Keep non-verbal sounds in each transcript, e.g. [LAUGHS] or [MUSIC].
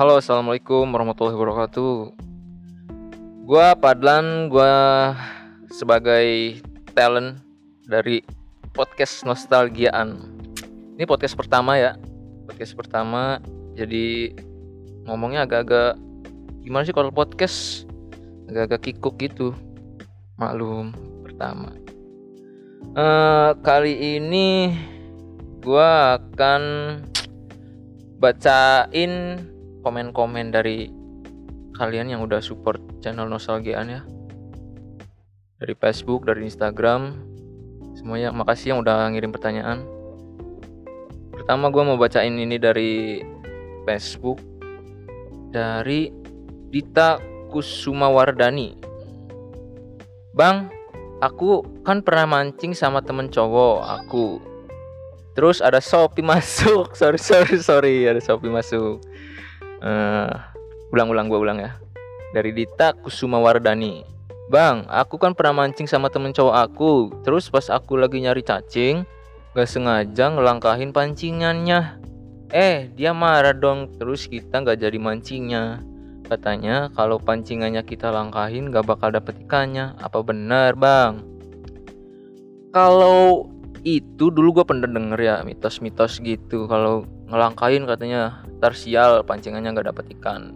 Halo, assalamualaikum warahmatullahi wabarakatuh. Gua Padlan, gua sebagai talent dari podcast Nostalgiaan. Ini podcast pertama ya, podcast pertama. Jadi ngomongnya agak-agak gimana sih kalau podcast? Agak-agak kikuk gitu. Maklum pertama. Eh, kali ini gua akan bacain komen-komen dari kalian yang udah support channel Nostalgiaan ya. Dari Facebook, dari Instagram semuanya. Makasih yang udah ngirim pertanyaan. Pertama gue mau bacain ini dari Facebook. Dari Dita Kusumawardani. Bang, aku kan pernah mancing sama temen cowok aku. Terus ada Shopee masuk. [LAUGHS] Sorry sorry sorry. Ada Shopee masuk. Uh, ulang-ulang gua ulang ya. Dari Dita Kusuma Wardani. Bang, aku kan pernah mancing sama temen cowok aku. Terus pas aku lagi nyari cacing, gak sengaja ngelangkahin pancingannya. Eh, dia marah dong. Terus kita gak jadi mancingnya. Katanya kalau pancingannya kita langkahin gak bakal dapet ikannya. Apa benar, Bang? Kalau itu dulu gue pernah denger ya mitos-mitos gitu kalau ngelangkain katanya. Tersial pancingannya nggak dapet ikan.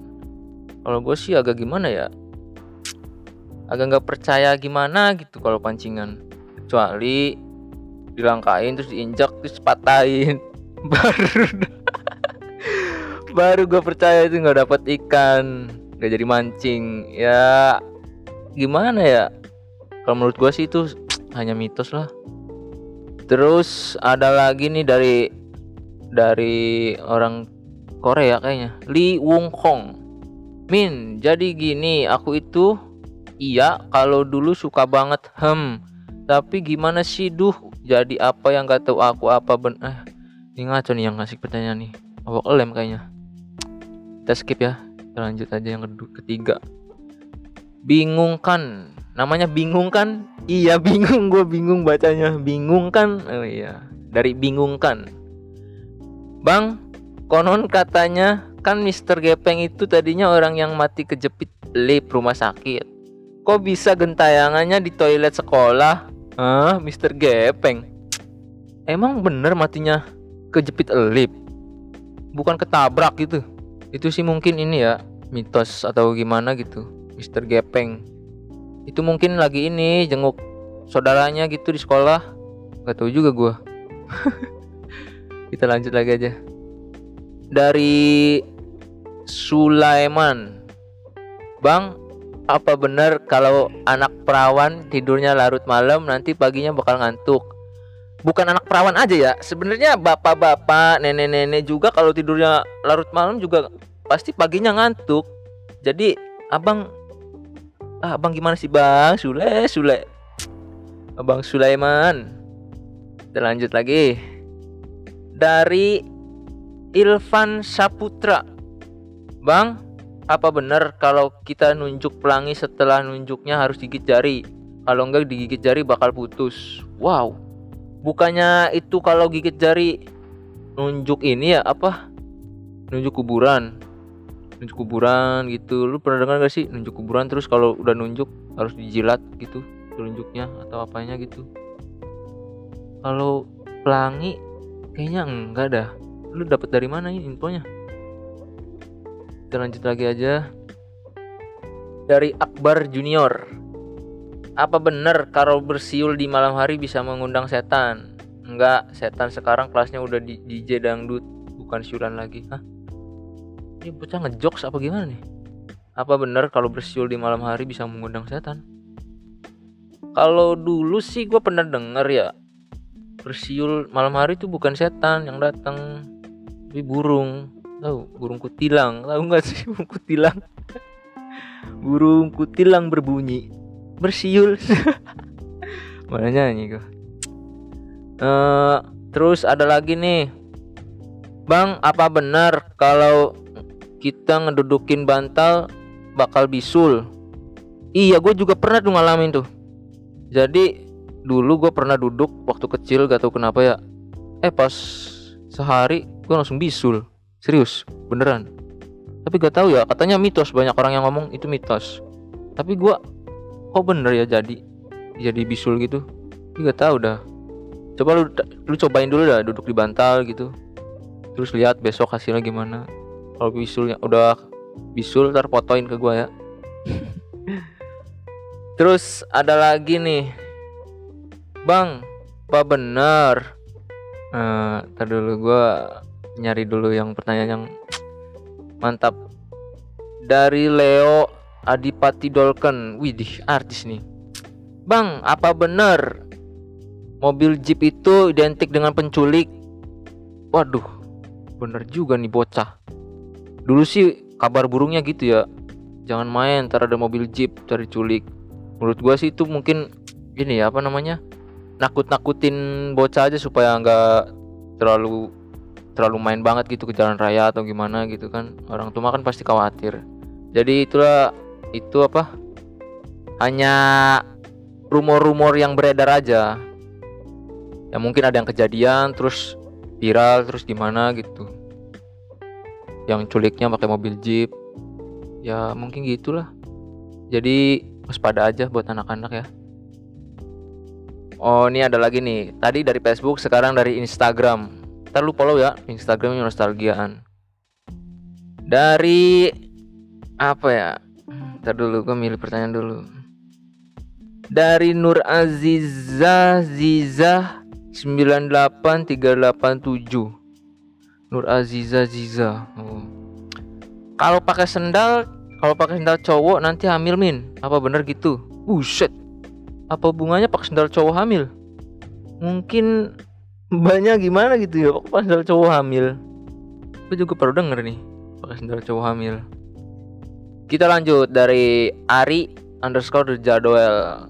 Kalau gue sih agak gimana ya? Agak nggak percaya gimana gitu kalau pancingan. Kecuali dilangkain terus diinjak terus patahin [LAUGHS] baru [LAUGHS] baru gue percaya itu nggak dapet ikan. Nggak jadi mancing. Ya gimana ya? Kalau menurut gue sih itu [TSK] hanya mitos lah. Terus ada lagi nih dari dari orang Korea kayaknya, Lee Wung Hong. Min, jadi gini, aku itu iya kalau dulu suka banget hem. Tapi gimana sih duh? Jadi apa yang gak tahu aku apa ben eh ini ngaco nih yang ngasih pertanyaan nih. Awak lem kayaknya. Kita skip ya. Kita lanjut aja yang kedua, ketiga. Bingung kan? Namanya bingung kan? Iya bingung gue bingung bacanya bingung kan oh iya dari bingung kan Bang konon katanya kan Mister Gepeng itu tadinya orang yang mati kejepit lift rumah sakit. Kok bisa gentayangannya di toilet sekolah? Ah Mister Gepeng? Emang bener matinya kejepit lift bukan ketabrak gitu. Itu sih mungkin ini ya mitos atau gimana gitu Mister Gepeng. Itu mungkin lagi ini jenguk saudaranya gitu di sekolah. Nggak tahu juga gue [LAUGHS] kita lanjut lagi aja. Dari Sulaiman. Bang apa benar kalau anak perawan tidurnya larut malam nanti paginya bakal ngantuk? Bukan anak perawan aja ya. Sebenarnya bapak-bapak nenek-nenek juga kalau tidurnya larut malam juga pasti paginya ngantuk. Jadi abang ah, abang gimana sih bang? Sule Sule. Abang Sulaiman. Kita lanjut lagi dari Ilvan Saputra. Bang apa benar kalau kita nunjuk pelangi setelah nunjuknya harus gigit jari? Kalau enggak digigit jari bakal putus. Wow. Bukannya itu kalau gigit jari nunjuk ini ya apa? Nunjuk kuburan. Nunjuk kuburan gitu. Lu pernah dengar gak sih nunjuk kuburan terus kalau udah nunjuk harus dijilat gitu telunjuknya atau apanya gitu? Kalau pelangi kayaknya enggak dah. Lu dapat dari mana ini infonya? Kita lanjut lagi aja. Dari Akbar Junior. Apa benar kalau bersiul di malam hari bisa mengundang setan? Enggak setan sekarang kelasnya udah di DJ dangdut bukan siulan lagi. Hah? Ini bocah ngejokes apa gimana nih? Apa benar kalau bersiul di malam hari bisa mengundang setan? Kalau dulu sih gue pernah denger ya bersiul malam hari itu bukan setan yang datang tapi burung. Tahu burung kutilang. Tahu nggak sih [LAUGHS] burung kutilang? Burung kutilang berbunyi. Bersiul. [LAUGHS] Mana nyanyi gue uh, terus ada lagi nih. Bang apa benar kalau kita ngedudukin bantal bakal bisul? Iya gue juga pernah tuh ngalamin tuh. Jadi dulu gue pernah duduk waktu kecil gak tau kenapa ya. Eh pas sehari gue langsung bisul. Serius beneran. Tapi gak tahu ya katanya mitos banyak orang yang ngomong itu mitos. Tapi gua kok bener ya jadi jadi bisul gitu? Gak tahu dah. Coba lu lu cobain dulu dah duduk di bantal gitu. Terus lihat besok hasilnya gimana. Kalau bisulnya udah bisul ntar fotoin ke gua ya. [LAUGHS] Terus ada lagi nih bang apa bener uh, dulu gua nyari dulu yang pertanyaan yang mantap. Dari Leo Adipati Dolken. Widih artis nih. Bang apa bener mobil jeep itu identik dengan penculik. Waduh bener juga nih bocah. Dulu sih kabar burungnya gitu ya. Jangan main ntar ada mobil jeep cari culik. Menurut gua sih itu mungkin ini ya apa namanya nakut-nakutin bocah aja supaya nggak terlalu terlalu main banget gitu ke jalan raya atau gimana gitu kan. Orang tua kan pasti khawatir. Jadi itulah itu apa? Hanya rumor-rumor yang beredar aja. Ya mungkin ada yang kejadian terus viral terus gimana gitu. Yang culiknya pakai mobil jeep. Ya mungkin gitulah. Jadi waspada aja buat anak-anak ya oh ini ada lagi nih. Tadi dari Facebook sekarang dari Instagram. Ntar lu follow ya Instagramnya nostalgiaan. Dari apa ya? Ntar dulu gue milih pertanyaan dulu. Dari Nur Aziza Ziza 98387 Nur Aziza Ziza. Oh. kalau pakai sendal kalau pakai sendal cowok nanti hamil min. Apa bener gitu? Buset apa bunganya pakai sendal cowok hamil mungkin banyak gimana gitu ya pakai sendal cowok hamil gue juga perlu denger nih pakai sendal cowok hamil kita lanjut dari Ari underscore Jadwal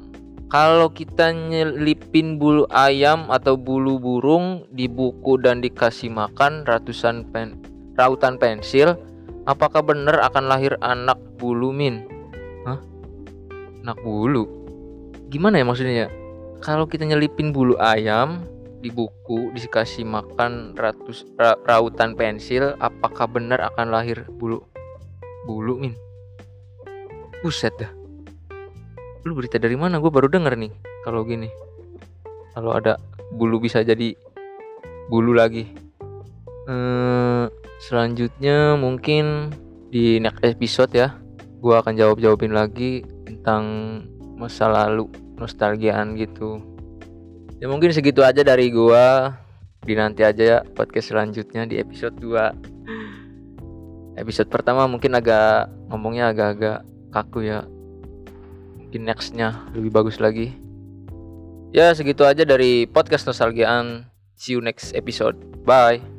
kalau kita nyelipin bulu ayam atau bulu burung di buku dan dikasih makan ratusan pen rautan pensil, apakah benar akan lahir anak bulu min? Hah? Anak bulu? Gimana ya maksudnya ya? Kalau kita nyelipin bulu ayam di buku dikasih makan ratus ra, rautan pensil, apakah benar akan lahir bulu bulu min? Buset dah lu berita dari mana gue baru denger nih kalau gini kalau ada bulu bisa jadi bulu lagi hmm, selanjutnya mungkin di next episode ya gue akan jawab jawabin lagi tentang masa lalu nostalgiaan gitu. Ya mungkin segitu aja dari gue di nanti aja ya podcast selanjutnya di episode 2 episode pertama mungkin agak ngomongnya agak-agak kaku ya. Mungkin nextnya lebih bagus lagi. Ya segitu aja dari podcast nostalgiaan. See you next episode. Bye